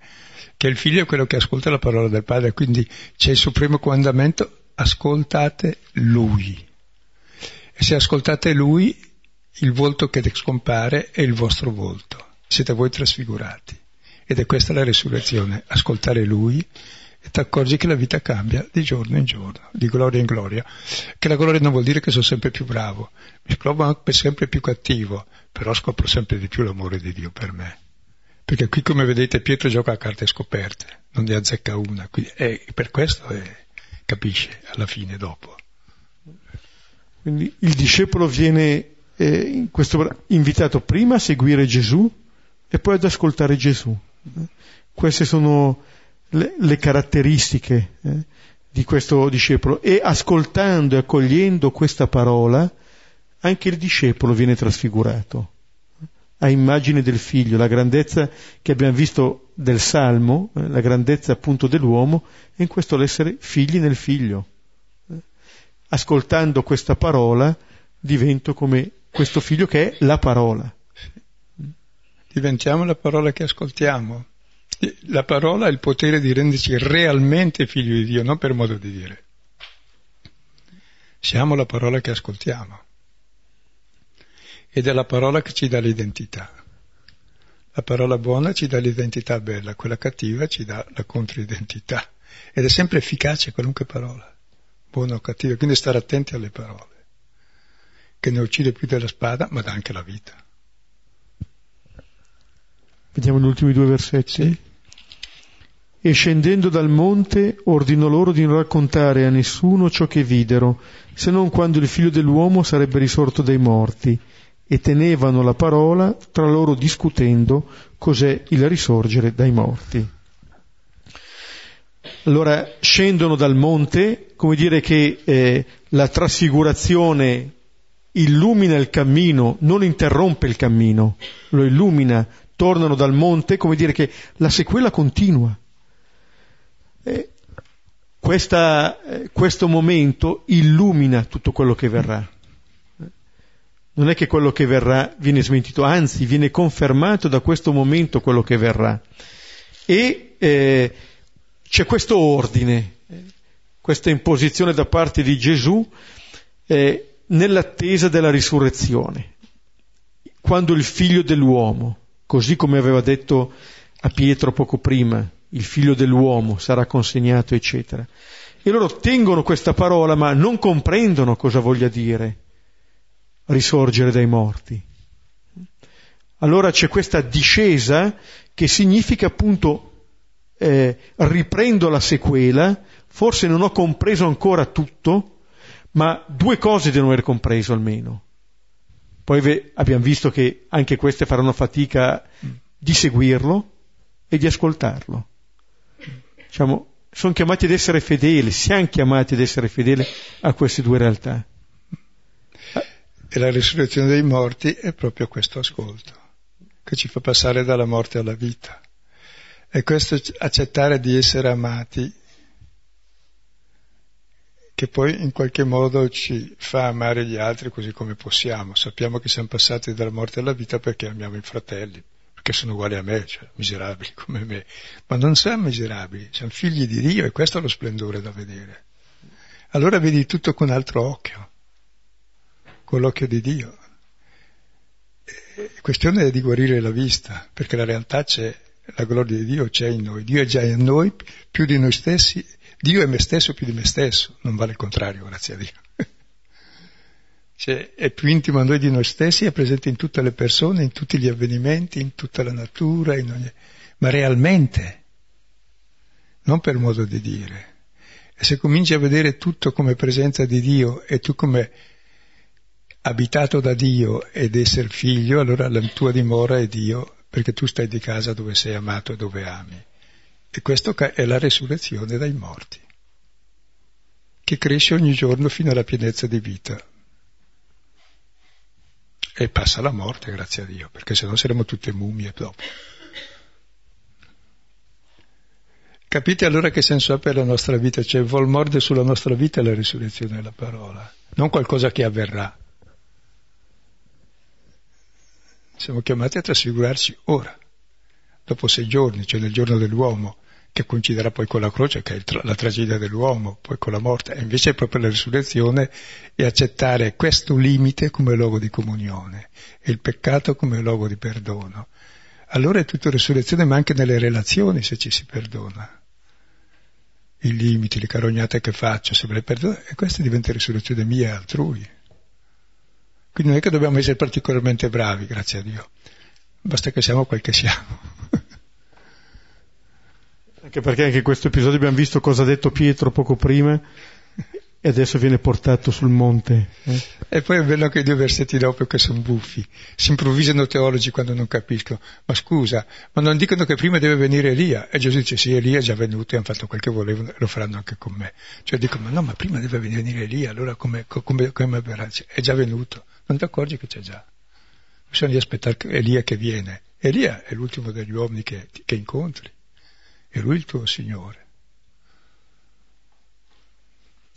che il figlio è quello che ascolta la parola del padre, quindi c'è il supremo comandamento ascoltate Lui. E se ascoltate Lui, il volto che scompare è il vostro volto. Siete voi trasfigurati. Ed è questa la resurrezione, ascoltare Lui e ti accorgi che la vita cambia di giorno in giorno, di gloria in gloria. Che la gloria non vuol dire che sono sempre più bravo, mi trovo anche sempre più cattivo, però scopro sempre di più l'amore di Dio per me. Perché qui, come vedete, Pietro gioca a carte scoperte, non ne azzecca una, e per questo è, capisce alla fine, dopo. Quindi il discepolo viene eh, questo, invitato prima a seguire Gesù e poi ad ascoltare Gesù. Queste sono le, le caratteristiche eh, di questo discepolo e ascoltando e accogliendo questa parola anche il discepolo viene trasfigurato a immagine del figlio, la grandezza che abbiamo visto del Salmo, eh, la grandezza appunto dell'uomo, è in questo l'essere figli nel figlio. Eh, ascoltando questa parola divento come questo figlio che è la parola. Diventiamo la parola che ascoltiamo. La parola ha il potere di renderci realmente figli di Dio, non per modo di dire. Siamo la parola che ascoltiamo. Ed è la parola che ci dà l'identità. La parola buona ci dà l'identità bella, quella cattiva ci dà la controidentità. Ed è sempre efficace qualunque parola, buona o cattiva. Quindi stare attenti alle parole, che ne uccide più della spada, ma dà anche la vita. Vediamo gli ultimi due versetti. Sì e scendendo dal monte ordinò loro di non raccontare a nessuno ciò che videro, se non quando il figlio dell'uomo sarebbe risorto dai morti, e tenevano la parola tra loro discutendo cos'è il risorgere dai morti. Allora scendono dal monte, come dire che eh, la trasfigurazione illumina il cammino, non interrompe il cammino, lo illumina, tornano dal monte, come dire che la sequela continua. Eh, questa, questo momento illumina tutto quello che verrà. Non è che quello che verrà viene smentito, anzi viene confermato da questo momento quello che verrà. E eh, c'è questo ordine, questa imposizione da parte di Gesù eh, nell'attesa della risurrezione. Quando il figlio dell'uomo, così come aveva detto a Pietro poco prima, il figlio dell'uomo sarà consegnato, eccetera. E loro tengono questa parola ma non comprendono cosa voglia dire risorgere dai morti. Allora c'è questa discesa che significa appunto eh, riprendo la sequela, forse non ho compreso ancora tutto, ma due cose devono aver compreso almeno. Poi abbiamo visto che anche queste faranno fatica di seguirlo e di ascoltarlo diciamo, sono chiamati ad essere fedeli, siamo chiamati ad essere fedeli a queste due realtà. E la risurrezione dei morti è proprio questo ascolto, che ci fa passare dalla morte alla vita. E questo accettare di essere amati, che poi in qualche modo ci fa amare gli altri così come possiamo. Sappiamo che siamo passati dalla morte alla vita perché amiamo i fratelli, perché sono uguali a me, cioè miserabili come me, ma non siamo miserabili, siamo figli di Dio e questo è lo splendore da vedere. Allora vedi tutto con altro occhio, con l'occhio di Dio. La questione è di guarire la vista, perché la realtà c'è, la gloria di Dio c'è in noi, Dio è già in noi più di noi stessi, Dio è me stesso più di me stesso, non vale il contrario, grazie a Dio cioè, è più intimo a noi di noi stessi, è presente in tutte le persone, in tutti gli avvenimenti, in tutta la natura, ogni... ma realmente, non per modo di dire. E se cominci a vedere tutto come presenza di Dio e tu come abitato da Dio ed essere figlio, allora la tua dimora è Dio, perché tu stai di casa dove sei amato e dove ami. E questa è la resurrezione dai morti, che cresce ogni giorno fino alla pienezza di vita e passa la morte, grazie a Dio, perché se no saremmo tutte mummie dopo. Capite allora che senso ha per la nostra vita? Cioè vuol mordere sulla nostra vita la risurrezione della parola, non qualcosa che avverrà. Siamo chiamati a trasfigurarci ora, dopo sei giorni, cioè nel giorno dell'uomo, che coinciderà poi con la croce, che è la tragedia dell'uomo, poi con la morte, e invece è proprio la risurrezione e accettare questo limite come luogo di comunione e il peccato come luogo di perdono. Allora è tutta risurrezione, ma anche nelle relazioni se ci si perdona. I limiti, le carognate che faccio, se me le perdono, e questa diventa risurrezione mia e altrui. Quindi non è che dobbiamo essere particolarmente bravi, grazie a Dio, basta che siamo quel che siamo. Anche perché anche in questo episodio abbiamo visto cosa ha detto Pietro poco prima e adesso viene portato sul monte. Eh? E poi è bello anche i due versetti dopo che sono buffi. Si improvvisano teologi quando non capiscono. Ma scusa, ma non dicono che prima deve venire Elia? E Gesù dice sì, Elia è già venuto e hanno fatto quel che volevano e lo faranno anche con me. Cioè dicono, ma no, ma prima deve venire Elia, allora come, come, come verrà? È già venuto. Non ti accorgi che c'è già. Bisogna aspettare Elia che viene. Elia è l'ultimo degli uomini che, che incontri e lui il tuo Signore.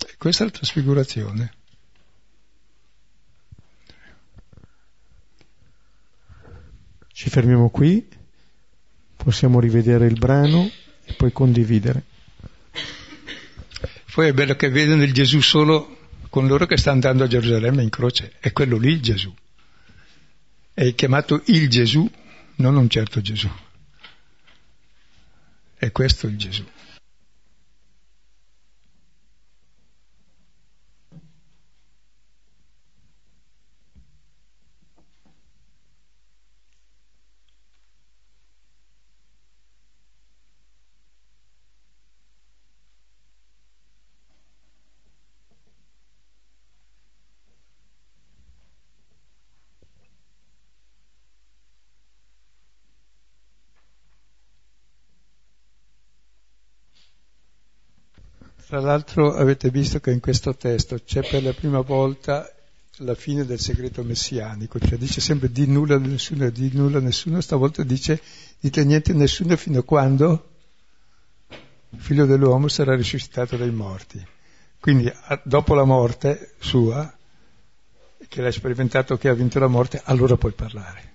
E questa è la trasfigurazione. Ci fermiamo qui, possiamo rivedere il brano e poi condividere. Poi è bello che vedono il Gesù solo con loro che sta andando a Gerusalemme in croce, è quello lì il Gesù. È chiamato il Gesù, non un certo Gesù. E questo è il Gesù. Tra l'altro avete visto che in questo testo c'è per la prima volta la fine del segreto messianico, cioè dice sempre di nulla nessuno, di nulla nessuno, stavolta dice dite niente nessuno fino a quando il figlio dell'uomo sarà risuscitato dai morti. Quindi dopo la morte sua, che l'ha sperimentato che ha vinto la morte, allora puoi parlare.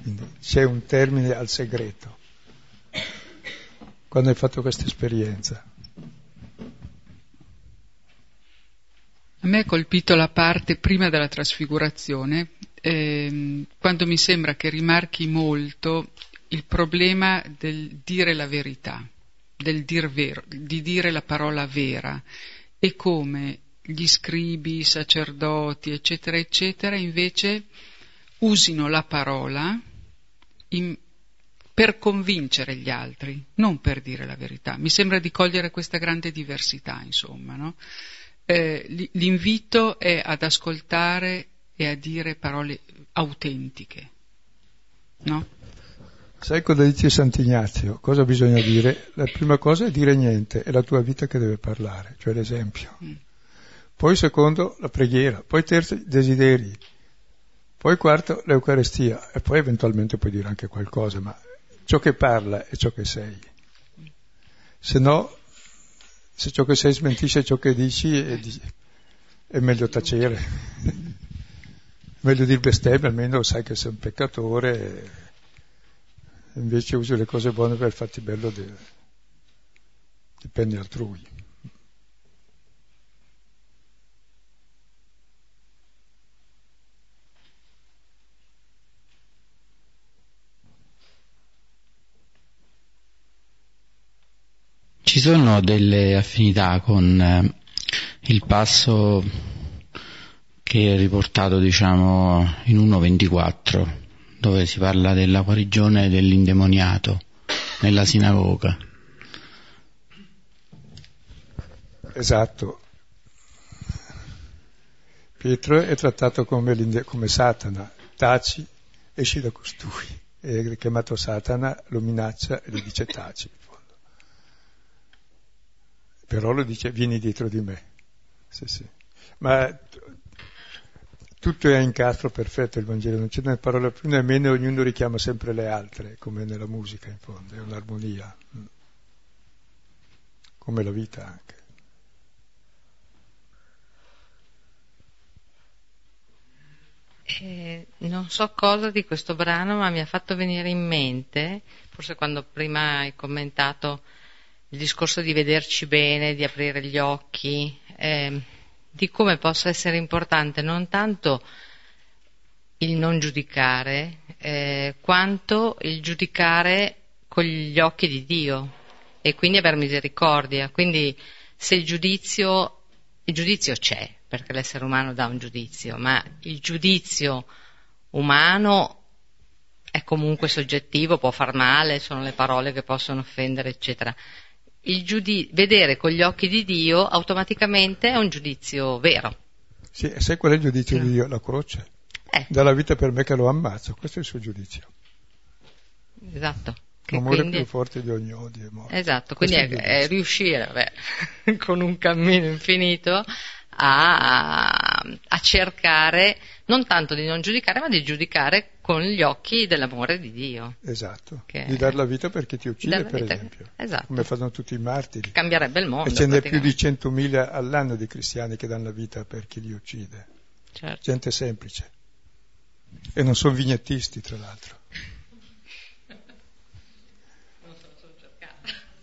Quindi c'è un termine al segreto quando hai fatto questa esperienza? A me ha colpito la parte prima della trasfigurazione, ehm, quando mi sembra che rimarchi molto il problema del dire la verità, del dir vero, di dire la parola vera e come gli scribi, i sacerdoti, eccetera, eccetera, invece usino la parola in, per convincere gli altri, non per dire la verità. Mi sembra di cogliere questa grande diversità, insomma. No? Eh, l'invito è ad ascoltare e a dire parole autentiche. No? Sai cosa dice Sant'Ignazio? Cosa bisogna dire? La prima cosa è dire niente, è la tua vita che deve parlare, cioè l'esempio. Mm. Poi secondo la preghiera, poi terzo i desideri, poi quarto l'Eucarestia e poi eventualmente puoi dire anche qualcosa, ma ciò che parla è ciò che sei. Se no, se ciò che sei smentisce ciò che dici, è, è meglio tacere. è meglio dire bestemmia, almeno sai che sei un peccatore, e invece usi le cose buone per farti bello, dipende altrui. Sono delle affinità con eh, il passo che è riportato diciamo in 1.24 dove si parla della guarigione dell'indemoniato nella sinagoga. Esatto. Pietro è trattato come, come Satana, taci, esci da costui. È chiamato Satana, lo minaccia e gli dice taci però lo dice vieni dietro di me. Sì, sì. Ma tutto è a incastro perfetto il Vangelo, non c'è né parola più né meno, ognuno richiama sempre le altre, come nella musica in fondo, è un'armonia, come la vita anche. Eh, non so cosa di questo brano, ma mi ha fatto venire in mente, forse quando prima hai commentato il discorso di vederci bene, di aprire gli occhi, eh, di come possa essere importante non tanto il non giudicare, eh, quanto il giudicare con gli occhi di Dio e quindi aver misericordia. Quindi se il giudizio, il giudizio c'è, perché l'essere umano dà un giudizio, ma il giudizio umano è comunque soggettivo, può far male, sono le parole che possono offendere, eccetera. Giudi- vedere con gli occhi di Dio automaticamente è un giudizio vero. Sì, sai qual è il giudizio no. di Dio? La croce. Eh. Dà la vita per me che lo ammazzo, questo è il suo giudizio. Esatto. L'amore quindi... più forte di ogni odio. Esatto, quindi è, è, riuscire vabbè, con un cammino infinito a, a, cercare non tanto di non giudicare, ma di giudicare con gli occhi dell'amore di Dio. Esatto, che... di dar la vita per chi ti uccide, per vita... esempio, esatto. come fanno tutti i martiri. Cambierebbe il mondo. E ce n'è più di 100.000 all'anno di cristiani che danno la vita per chi li uccide. Certo. Gente semplice. E non sono vignettisti, tra l'altro.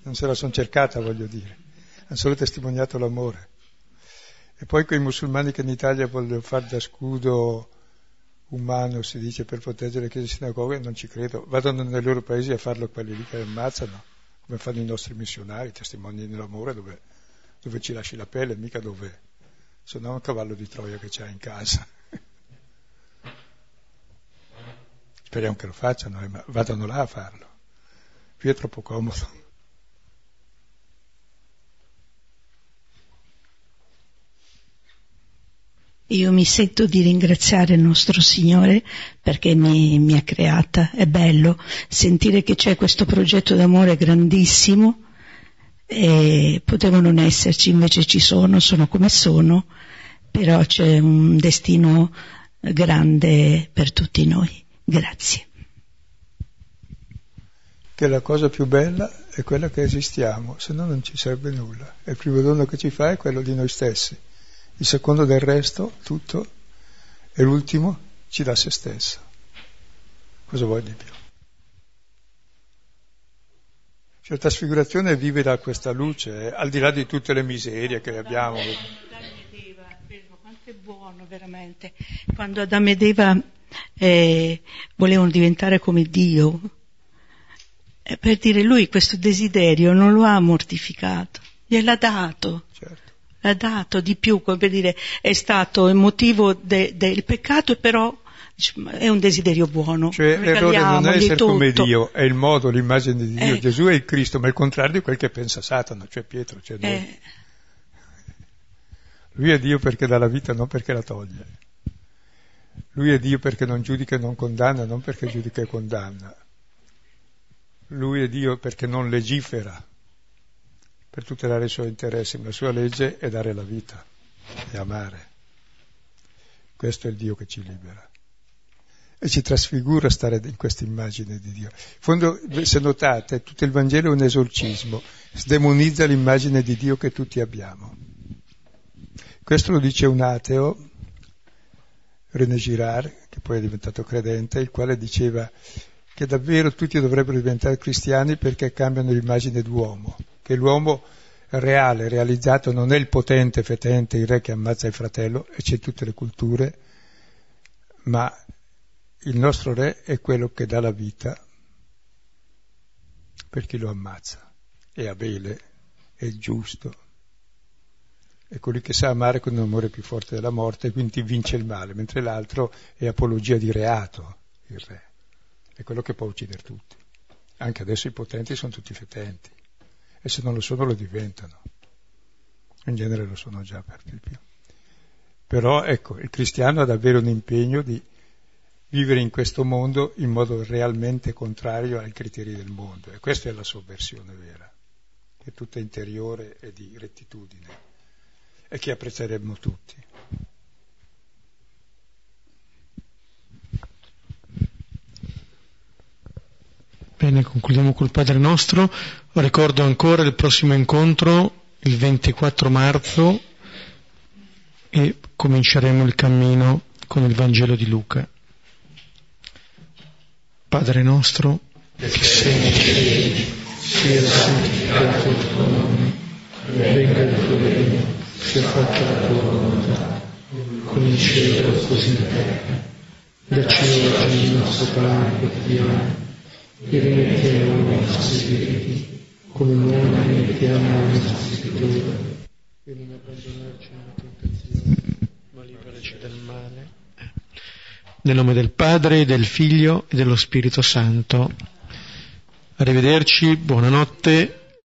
Non se la sono cercata, voglio dire. Hanno solo testimoniato l'amore. E poi quei musulmani che in Italia vogliono fare da scudo umano, si dice, per proteggere le chiese e sinagoghe, non ci credo. Vadano nei loro paesi a farlo quelli lì che ammazzano, come fanno i nostri missionari, testimoni dell'amore, dove, dove ci lasci la pelle, mica dove... Se no è un cavallo di Troia che c'hai in casa. Speriamo che lo facciano, eh, ma vadano là a farlo. Qui è troppo comodo. Io mi sento di ringraziare il nostro Signore perché mi, mi, ha creata. È bello sentire che c'è questo progetto d'amore grandissimo e potevo non esserci, invece ci sono, sono come sono, però c'è un destino grande per tutti noi. Grazie. Che la cosa più bella è quella che esistiamo, se no non ci serve nulla. Il primo dono che ci fa è quello di noi stessi il secondo del resto, tutto, e l'ultimo ci dà se stesso. Cosa vuoi di più? Cioè, la trasfigurazione è vivere da questa luce, eh, al di là di tutte le miserie che abbiamo. Quanto è buono veramente. Quando Adamo ed Eva eh, volevano diventare come Dio, eh, per dire lui questo desiderio non lo ha mortificato, gliel'ha dato l'ha dato di più, come dire, è stato il motivo de, del peccato, però è un desiderio buono. Cioè l'errore non è essere come Dio, è il modo, l'immagine di Dio. Eh. Gesù è il Cristo, ma è il contrario di quel che pensa Satana, cioè Pietro, cioè noi. Eh. Lui è Dio perché dà la vita, non perché la toglie. Lui è Dio perché non giudica e non condanna, non perché giudica e condanna. Lui è Dio perché non legifera, per tutelare i suoi interessi, ma la sua legge è dare la vita e amare. Questo è il Dio che ci libera. E ci trasfigura stare in questa immagine di Dio. In fondo, se notate, tutto il Vangelo è un esorcismo, sdemonizza l'immagine di Dio che tutti abbiamo. Questo lo dice un ateo, René Girard, che poi è diventato credente, il quale diceva che davvero tutti dovrebbero diventare cristiani perché cambiano l'immagine d'uomo che l'uomo reale, realizzato, non è il potente, fetente, il re che ammazza il fratello, e c'è tutte le culture, ma il nostro re è quello che dà la vita per chi lo ammazza. E Abele è il giusto, è colui che sa amare con un amore più forte della morte quindi vince il male, mentre l'altro è apologia di reato, il re, è quello che può uccidere tutti. Anche adesso i potenti sono tutti fetenti e se non lo sono lo diventano. In genere lo sono già per di più. Però ecco, il cristiano ha davvero un impegno di vivere in questo mondo in modo realmente contrario ai criteri del mondo e questa è la sovversione vera, che è tutta interiore e di rettitudine e che apprezzeremmo tutti. Bene, concludiamo col Padre nostro. Ricordo ancora il prossimo incontro, il 24 marzo, e cominceremo il cammino con il Vangelo di Luca. Padre nostro, che sei nei cieli, sia santificato il tuo nome, venga il tuo regno, sia fatta la tua volontà, come in cielo così in terra. Dacci oggi il nostro pane quotidiano i nostri diritti, come noi rimettiamo ai nostri e non abbandonarci nella tentazione, ma liberaci dal male. Nel nome del Padre, del Figlio e dello Spirito Santo. Arrivederci, buonanotte.